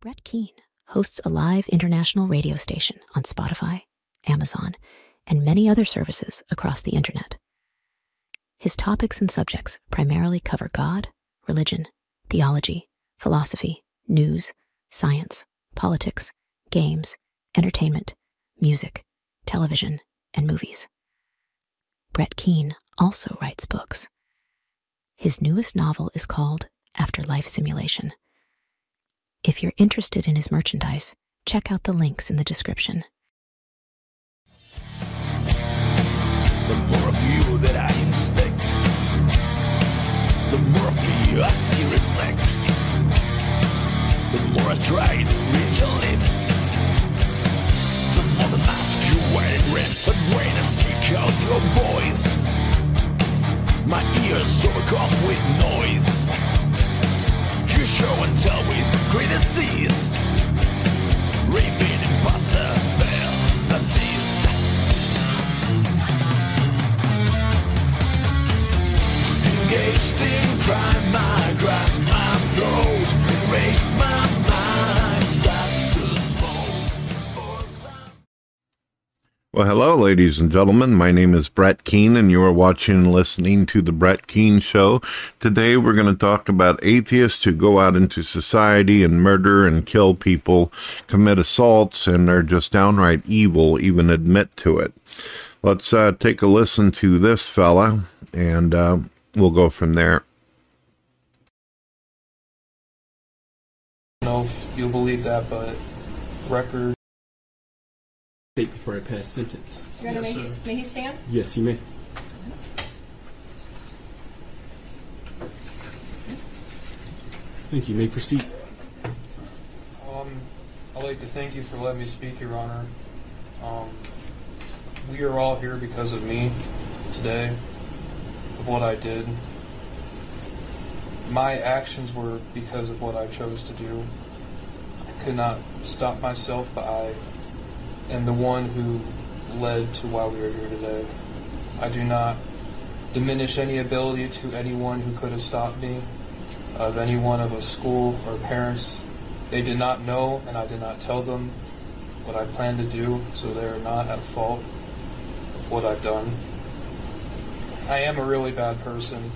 Brett Keane hosts a live international radio station on Spotify, Amazon, and many other services across the internet. His topics and subjects primarily cover God, religion, theology, philosophy, news, science, politics, games, entertainment, music, television, and movies. Brett Keane also writes books. His newest novel is called Afterlife Simulation. If you're interested in his merchandise, check out the links in the description. Crime, I grasp my throat. Erased my mind, Well, hello, ladies and gentlemen. My name is Brett Keane, and you are watching and listening to The Brett Keane Show. Today, we're going to talk about atheists who go out into society and murder and kill people, commit assaults, and are just downright evil, even admit to it. Let's uh, take a listen to this fella, and uh, we'll go from there. I don't know if you'll believe that, but record state before I pass sentence. You're gonna make, you, may he stand? Yes, you may. Thank you. You may proceed. Um, I'd like to thank you for letting me speak, Your Honor. Um, we are all here because of me today, of what I did. My actions were because of what I chose to do. I could not stop myself, but I am the one who led to why we are here today. I do not diminish any ability to anyone who could have stopped me, of anyone of a school or parents. They did not know, and I did not tell them what I planned to do, so they are not at fault of what I've done. I am a really bad person.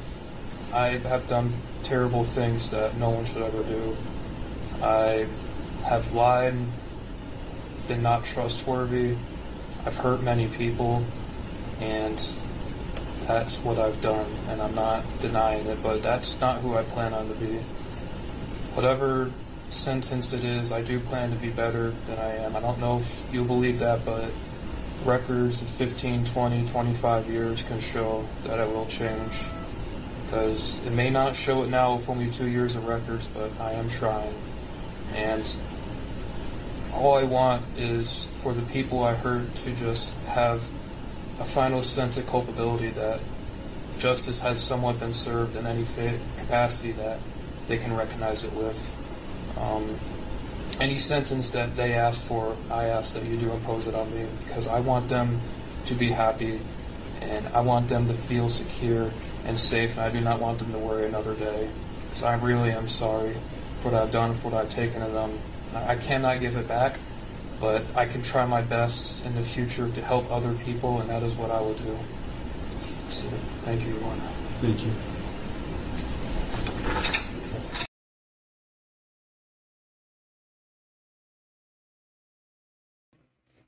I have done terrible things that no one should ever do. I have lied, been not trustworthy. I've hurt many people, and that's what I've done, and I'm not denying it, but that's not who I plan on to be. Whatever sentence it is, I do plan to be better than I am. I don't know if you'll believe that, but records of 15, 20, 25 years can show that it will change. Because it may not show it now with only two years of records, but I am trying. And all I want is for the people I hurt to just have a final sense of culpability that justice has somewhat been served in any capacity that they can recognize it with. Um, any sentence that they ask for, I ask that you do impose it on me because I want them to be happy and I want them to feel secure and safe and I do not want them to worry another day. Because I really am sorry for what I've done, for what I've taken of them. I cannot give it back, but I can try my best in the future to help other people and that is what I will do. So, thank you, Your Thank you.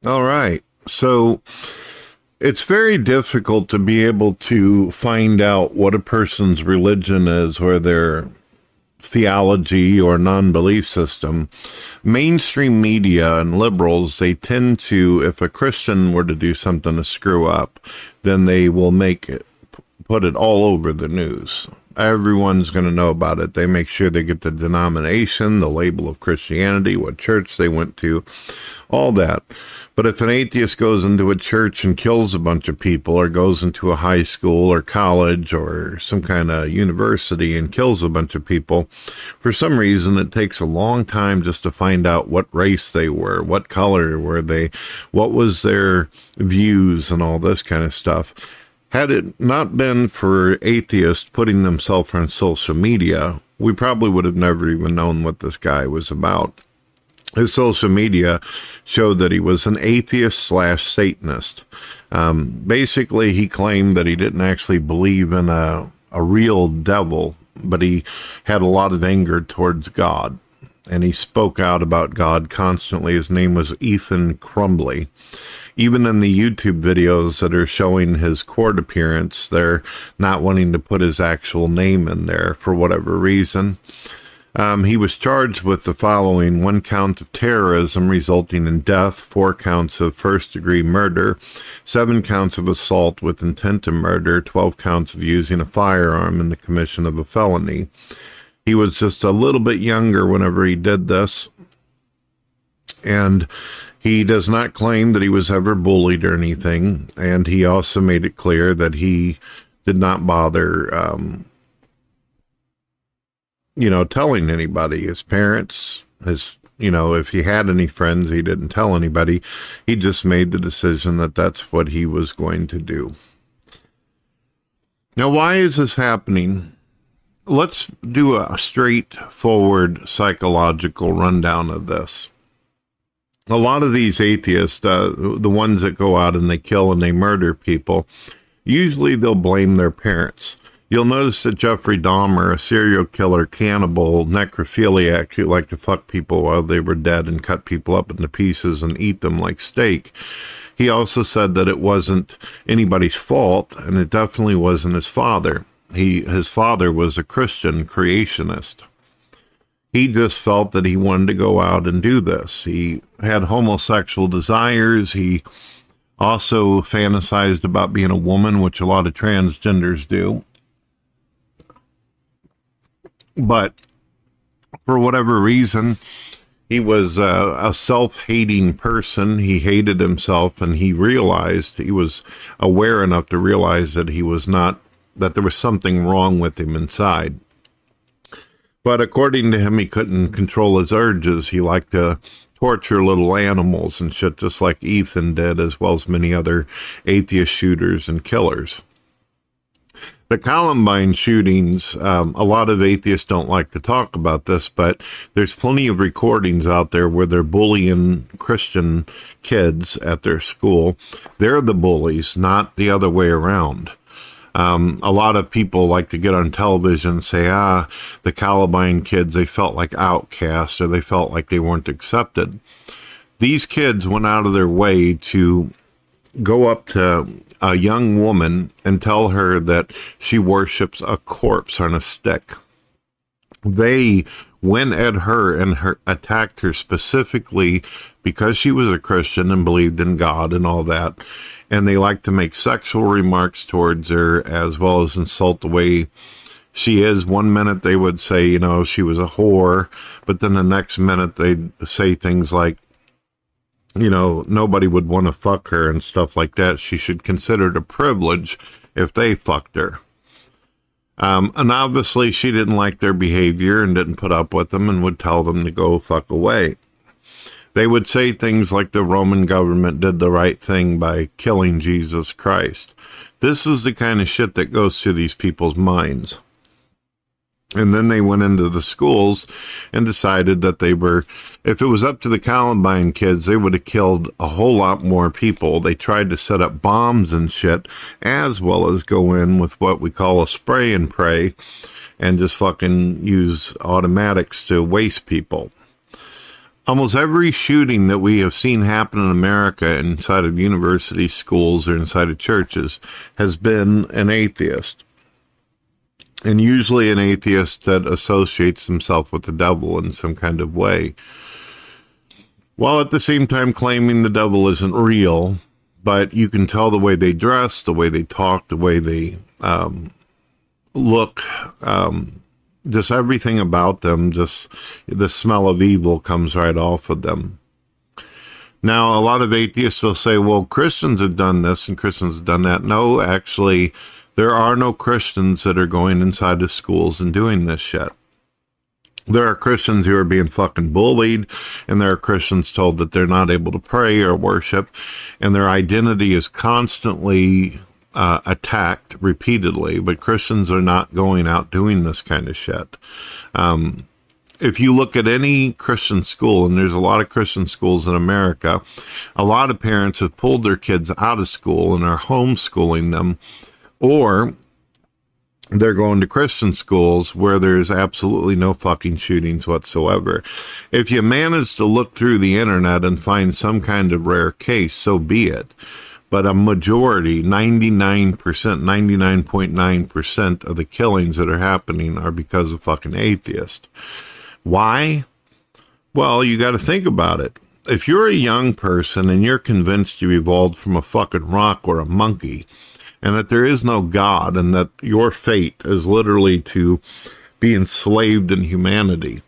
All right. So it's very difficult to be able to find out what a person's religion is or their theology or non belief system. Mainstream media and liberals, they tend to, if a Christian were to do something to screw up, then they will make it, put it all over the news. Everyone's going to know about it. They make sure they get the denomination, the label of Christianity, what church they went to, all that. But if an atheist goes into a church and kills a bunch of people, or goes into a high school or college or some kind of university and kills a bunch of people, for some reason it takes a long time just to find out what race they were, what color were they, what was their views, and all this kind of stuff. Had it not been for atheists putting themselves on social media, we probably would have never even known what this guy was about. His social media showed that he was an atheist slash Satanist. Um, basically, he claimed that he didn't actually believe in a, a real devil, but he had a lot of anger towards God. And he spoke out about God constantly. His name was Ethan Crumbley. Even in the YouTube videos that are showing his court appearance, they're not wanting to put his actual name in there for whatever reason. Um, he was charged with the following one count of terrorism resulting in death, four counts of first degree murder, seven counts of assault with intent to murder, 12 counts of using a firearm in the commission of a felony. He was just a little bit younger whenever he did this. And he does not claim that he was ever bullied or anything. And he also made it clear that he did not bother um, you know, telling anybody. His parents, his, you know, if he had any friends, he didn't tell anybody. He just made the decision that that's what he was going to do. Now, why is this happening? Let's do a straightforward psychological rundown of this. A lot of these atheists, uh, the ones that go out and they kill and they murder people, usually they'll blame their parents. You'll notice that Jeffrey Dahmer, a serial killer, cannibal, necrophiliac who liked to fuck people while they were dead and cut people up into pieces and eat them like steak, he also said that it wasn't anybody's fault, and it definitely wasn't his father. He his father was a Christian creationist. He just felt that he wanted to go out and do this. He had homosexual desires. He also fantasized about being a woman, which a lot of transgenders do. But for whatever reason, he was uh, a, a self hating person. He hated himself and he realized he was aware enough to realize that he was not, that there was something wrong with him inside. But according to him, he couldn't control his urges. He liked to torture little animals and shit, just like Ethan did, as well as many other atheist shooters and killers the Columbine shootings, um, a lot of atheists don't like to talk about this, but there's plenty of recordings out there where they're bullying Christian kids at their school. They're the bullies, not the other way around. Um, a lot of people like to get on television and say, ah, the Columbine kids, they felt like outcasts or they felt like they weren't accepted. These kids went out of their way to go up to a young woman and tell her that she worships a corpse on a stick. They went at her and her, attacked her specifically because she was a Christian and believed in God and all that. And they like to make sexual remarks towards her as well as insult the way she is. One minute they would say, you know, she was a whore, but then the next minute they'd say things like, you know, nobody would want to fuck her and stuff like that. She should consider it a privilege if they fucked her. Um, and obviously, she didn't like their behavior and didn't put up with them and would tell them to go fuck away. They would say things like the Roman government did the right thing by killing Jesus Christ. This is the kind of shit that goes through these people's minds. And then they went into the schools and decided that they were, if it was up to the Columbine kids, they would have killed a whole lot more people. They tried to set up bombs and shit, as well as go in with what we call a spray and pray and just fucking use automatics to waste people. Almost every shooting that we have seen happen in America inside of university schools or inside of churches has been an atheist and usually an atheist that associates himself with the devil in some kind of way, while at the same time claiming the devil isn't real. But you can tell the way they dress, the way they talk, the way they um, look, um, just everything about them, just the smell of evil comes right off of them. Now, a lot of atheists will say, well, Christians have done this and Christians have done that. No, actually, there are no Christians that are going inside of schools and doing this shit. There are Christians who are being fucking bullied, and there are Christians told that they're not able to pray or worship, and their identity is constantly uh, attacked repeatedly. But Christians are not going out doing this kind of shit. Um, if you look at any Christian school, and there's a lot of Christian schools in America, a lot of parents have pulled their kids out of school and are homeschooling them, or they're going to Christian schools where there's absolutely no fucking shootings whatsoever. If you manage to look through the internet and find some kind of rare case, so be it. But a majority, 99%, 99.9% of the killings that are happening are because of fucking atheists. Why? Well, you got to think about it. If you're a young person and you're convinced you evolved from a fucking rock or a monkey, and that there is no God, and that your fate is literally to be enslaved in humanity.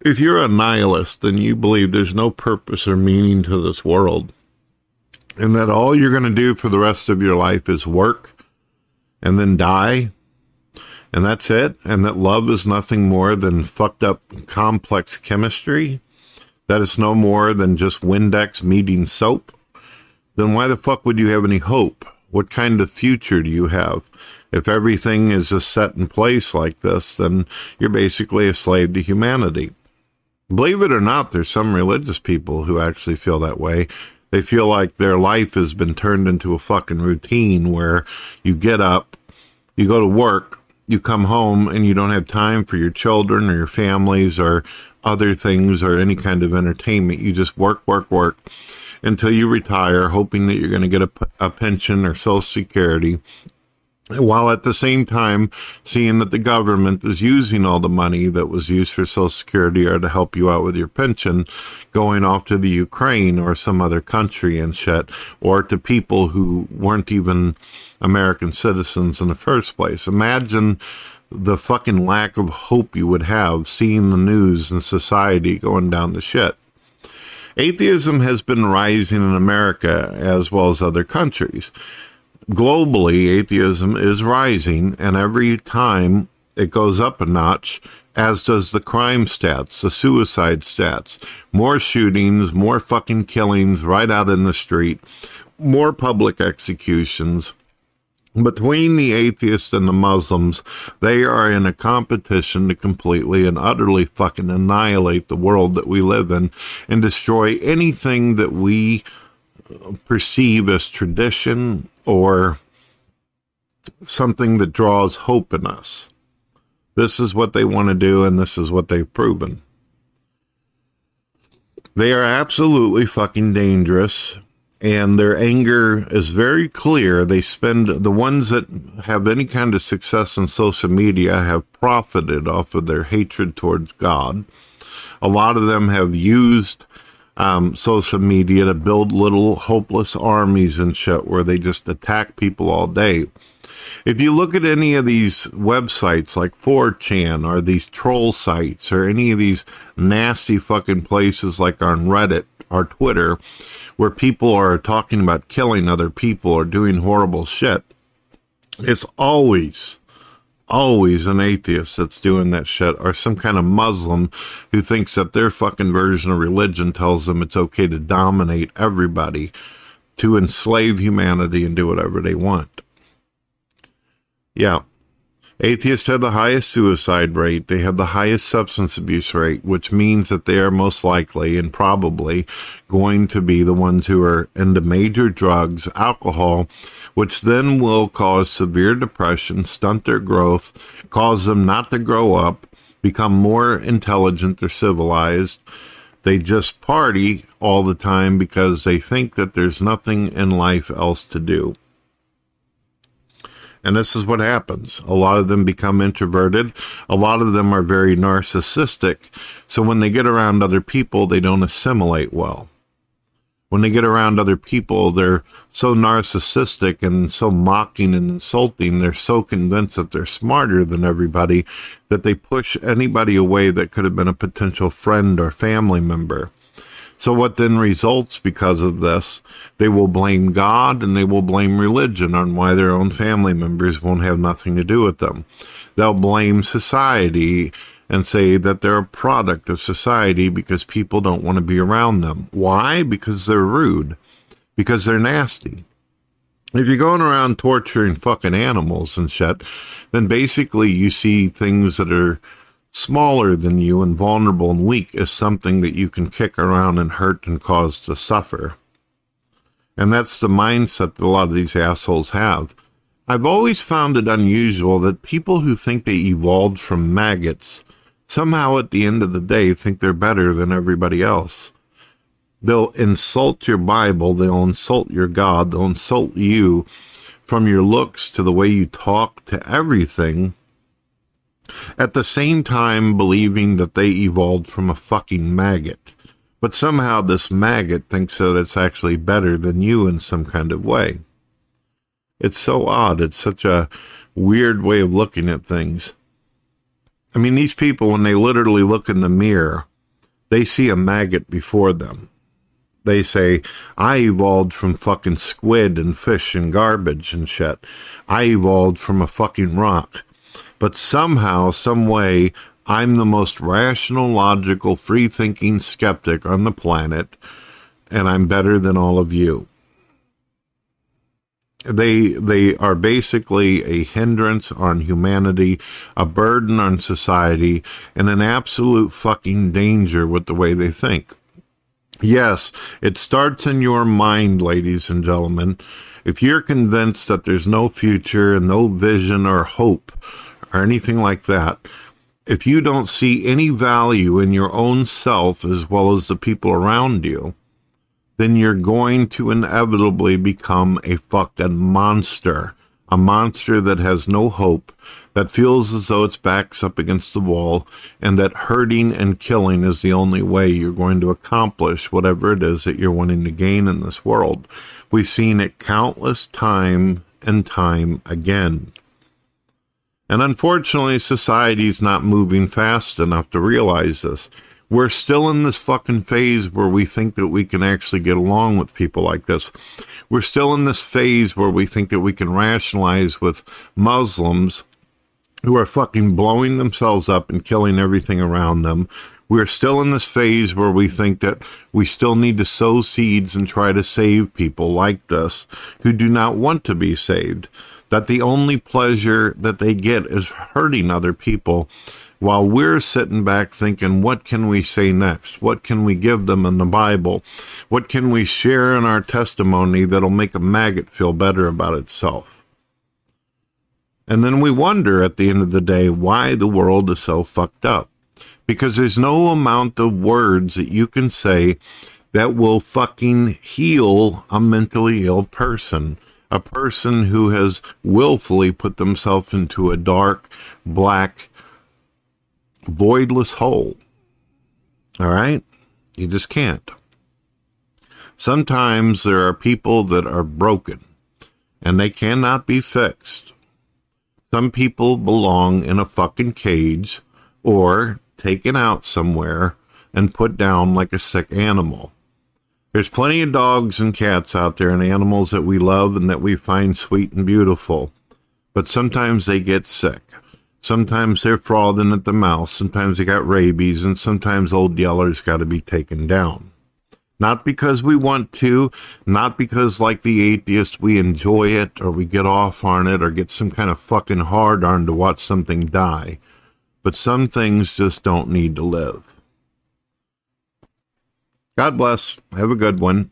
If you're a nihilist and you believe there's no purpose or meaning to this world, and that all you're going to do for the rest of your life is work and then die, and that's it, and that love is nothing more than fucked up complex chemistry, that it's no more than just Windex meeting soap, then why the fuck would you have any hope? What kind of future do you have? If everything is just set in place like this, then you're basically a slave to humanity. Believe it or not, there's some religious people who actually feel that way. They feel like their life has been turned into a fucking routine where you get up, you go to work, you come home, and you don't have time for your children or your families or other things or any kind of entertainment. You just work, work, work until you retire, hoping that you're going to get a, a pension or Social Security while at the same time seeing that the government is using all the money that was used for Social Security or to help you out with your pension going off to the Ukraine or some other country and shit, or to people who weren't even American citizens in the first place. Imagine the fucking lack of hope you would have seeing the news and society going down the shit. Atheism has been rising in America as well as other countries. Globally, atheism is rising, and every time it goes up a notch, as does the crime stats, the suicide stats. More shootings, more fucking killings right out in the street, more public executions between the atheists and the Muslims, they are in a competition to completely and utterly fucking annihilate the world that we live in and destroy anything that we perceive as tradition or something that draws hope in us. This is what they want to do, and this is what they've proven. They are absolutely fucking dangerous and their anger is very clear. They spend the ones that have any kind of success in social media have profited off of their hatred towards God. A lot of them have used um, social media to build little hopeless armies and shit where they just attack people all day. If you look at any of these websites like 4chan or these troll sites or any of these nasty fucking places like on Reddit or Twitter, where people are talking about killing other people or doing horrible shit, it's always, always an atheist that's doing that shit or some kind of Muslim who thinks that their fucking version of religion tells them it's okay to dominate everybody, to enslave humanity and do whatever they want. Yeah, Atheists have the highest suicide rate. They have the highest substance abuse rate, which means that they are most likely and probably going to be the ones who are into major drugs, alcohol, which then will cause severe depression, stunt their growth, cause them not to grow up, become more intelligent or civilized. They just party all the time because they think that there's nothing in life else to do. And this is what happens. A lot of them become introverted. A lot of them are very narcissistic. So when they get around other people, they don't assimilate well. When they get around other people, they're so narcissistic and so mocking and insulting. They're so convinced that they're smarter than everybody that they push anybody away that could have been a potential friend or family member. So, what then results because of this? They will blame God and they will blame religion on why their own family members won't have nothing to do with them. They'll blame society and say that they're a product of society because people don't want to be around them. Why? Because they're rude, because they're nasty. If you're going around torturing fucking animals and shit, then basically you see things that are smaller than you and vulnerable and weak is something that you can kick around and hurt and cause to suffer. And that's the mindset that a lot of these assholes have. I've always found it unusual that people who think they evolved from maggots somehow at the end of the day think they're better than everybody else. They'll insult your Bible, they'll insult your God, they'll insult you from your looks to the way you talk to everything at the same time believing that they evolved from a fucking maggot. But somehow this maggot thinks that it's actually better than you in some kind of way. It's so odd. It's such a weird way of looking at things. I mean, these people, when they literally look in the mirror, they see a maggot before them. They say, I evolved from fucking squid and fish and garbage and shit. I evolved from a fucking rock but somehow, some way, I'm the most rational, logical, free thinking skeptic on the planet, and I'm better than all of you. They they are basically a hindrance on humanity, a burden on society, and an absolute fucking danger with the way they think. Yes, it starts in your mind, ladies and gentlemen. If you're convinced that there's no future and no vision or hope, or anything like that, if you don't see any value in your own self as well as the people around you, then you're going to inevitably become a fucking monster. A monster that has no hope, that feels as though its back's up against the wall, and that hurting and killing is the only way you're going to accomplish whatever it is that you're wanting to gain in this world. We've seen it countless time and time again. And unfortunately, society's not moving fast enough to realize this. We're still in this fucking phase where we think that we can actually get along with people like this. We're still in this phase where we think that we can rationalize with Muslims who are fucking blowing themselves up and killing everything around them. We're still in this phase where we think that we still need to sow seeds and try to save people like this who do not want to be saved that the only pleasure that they get is hurting other people while we're sitting back thinking, what can we say next? What can we give them in the Bible? What can we share in our testimony that'll make a maggot feel better about itself? And then we wonder at the end of the day why the world is so fucked up. Because there's no amount of words that you can say that will fucking heal a mentally ill person a person who has willfully put themselves into a dark, black, voidless hole. All right? You just can't. Sometimes there are people that are broken and they cannot be fixed. Some people belong in a fucking cage or taken out somewhere and put down like a sick animal. There's plenty of dogs and cats out there and animals that we love and that we find sweet and beautiful. But sometimes they get sick. Sometimes they're frothing at the mouth. Sometimes they got rabies. And sometimes old Yeller's got to be taken down. Not because we want to, not because, like the atheist, we enjoy it or we get off on it or get some kind of fucking hard on to watch something die. But some things just don't need to live. God bless. Have a good one.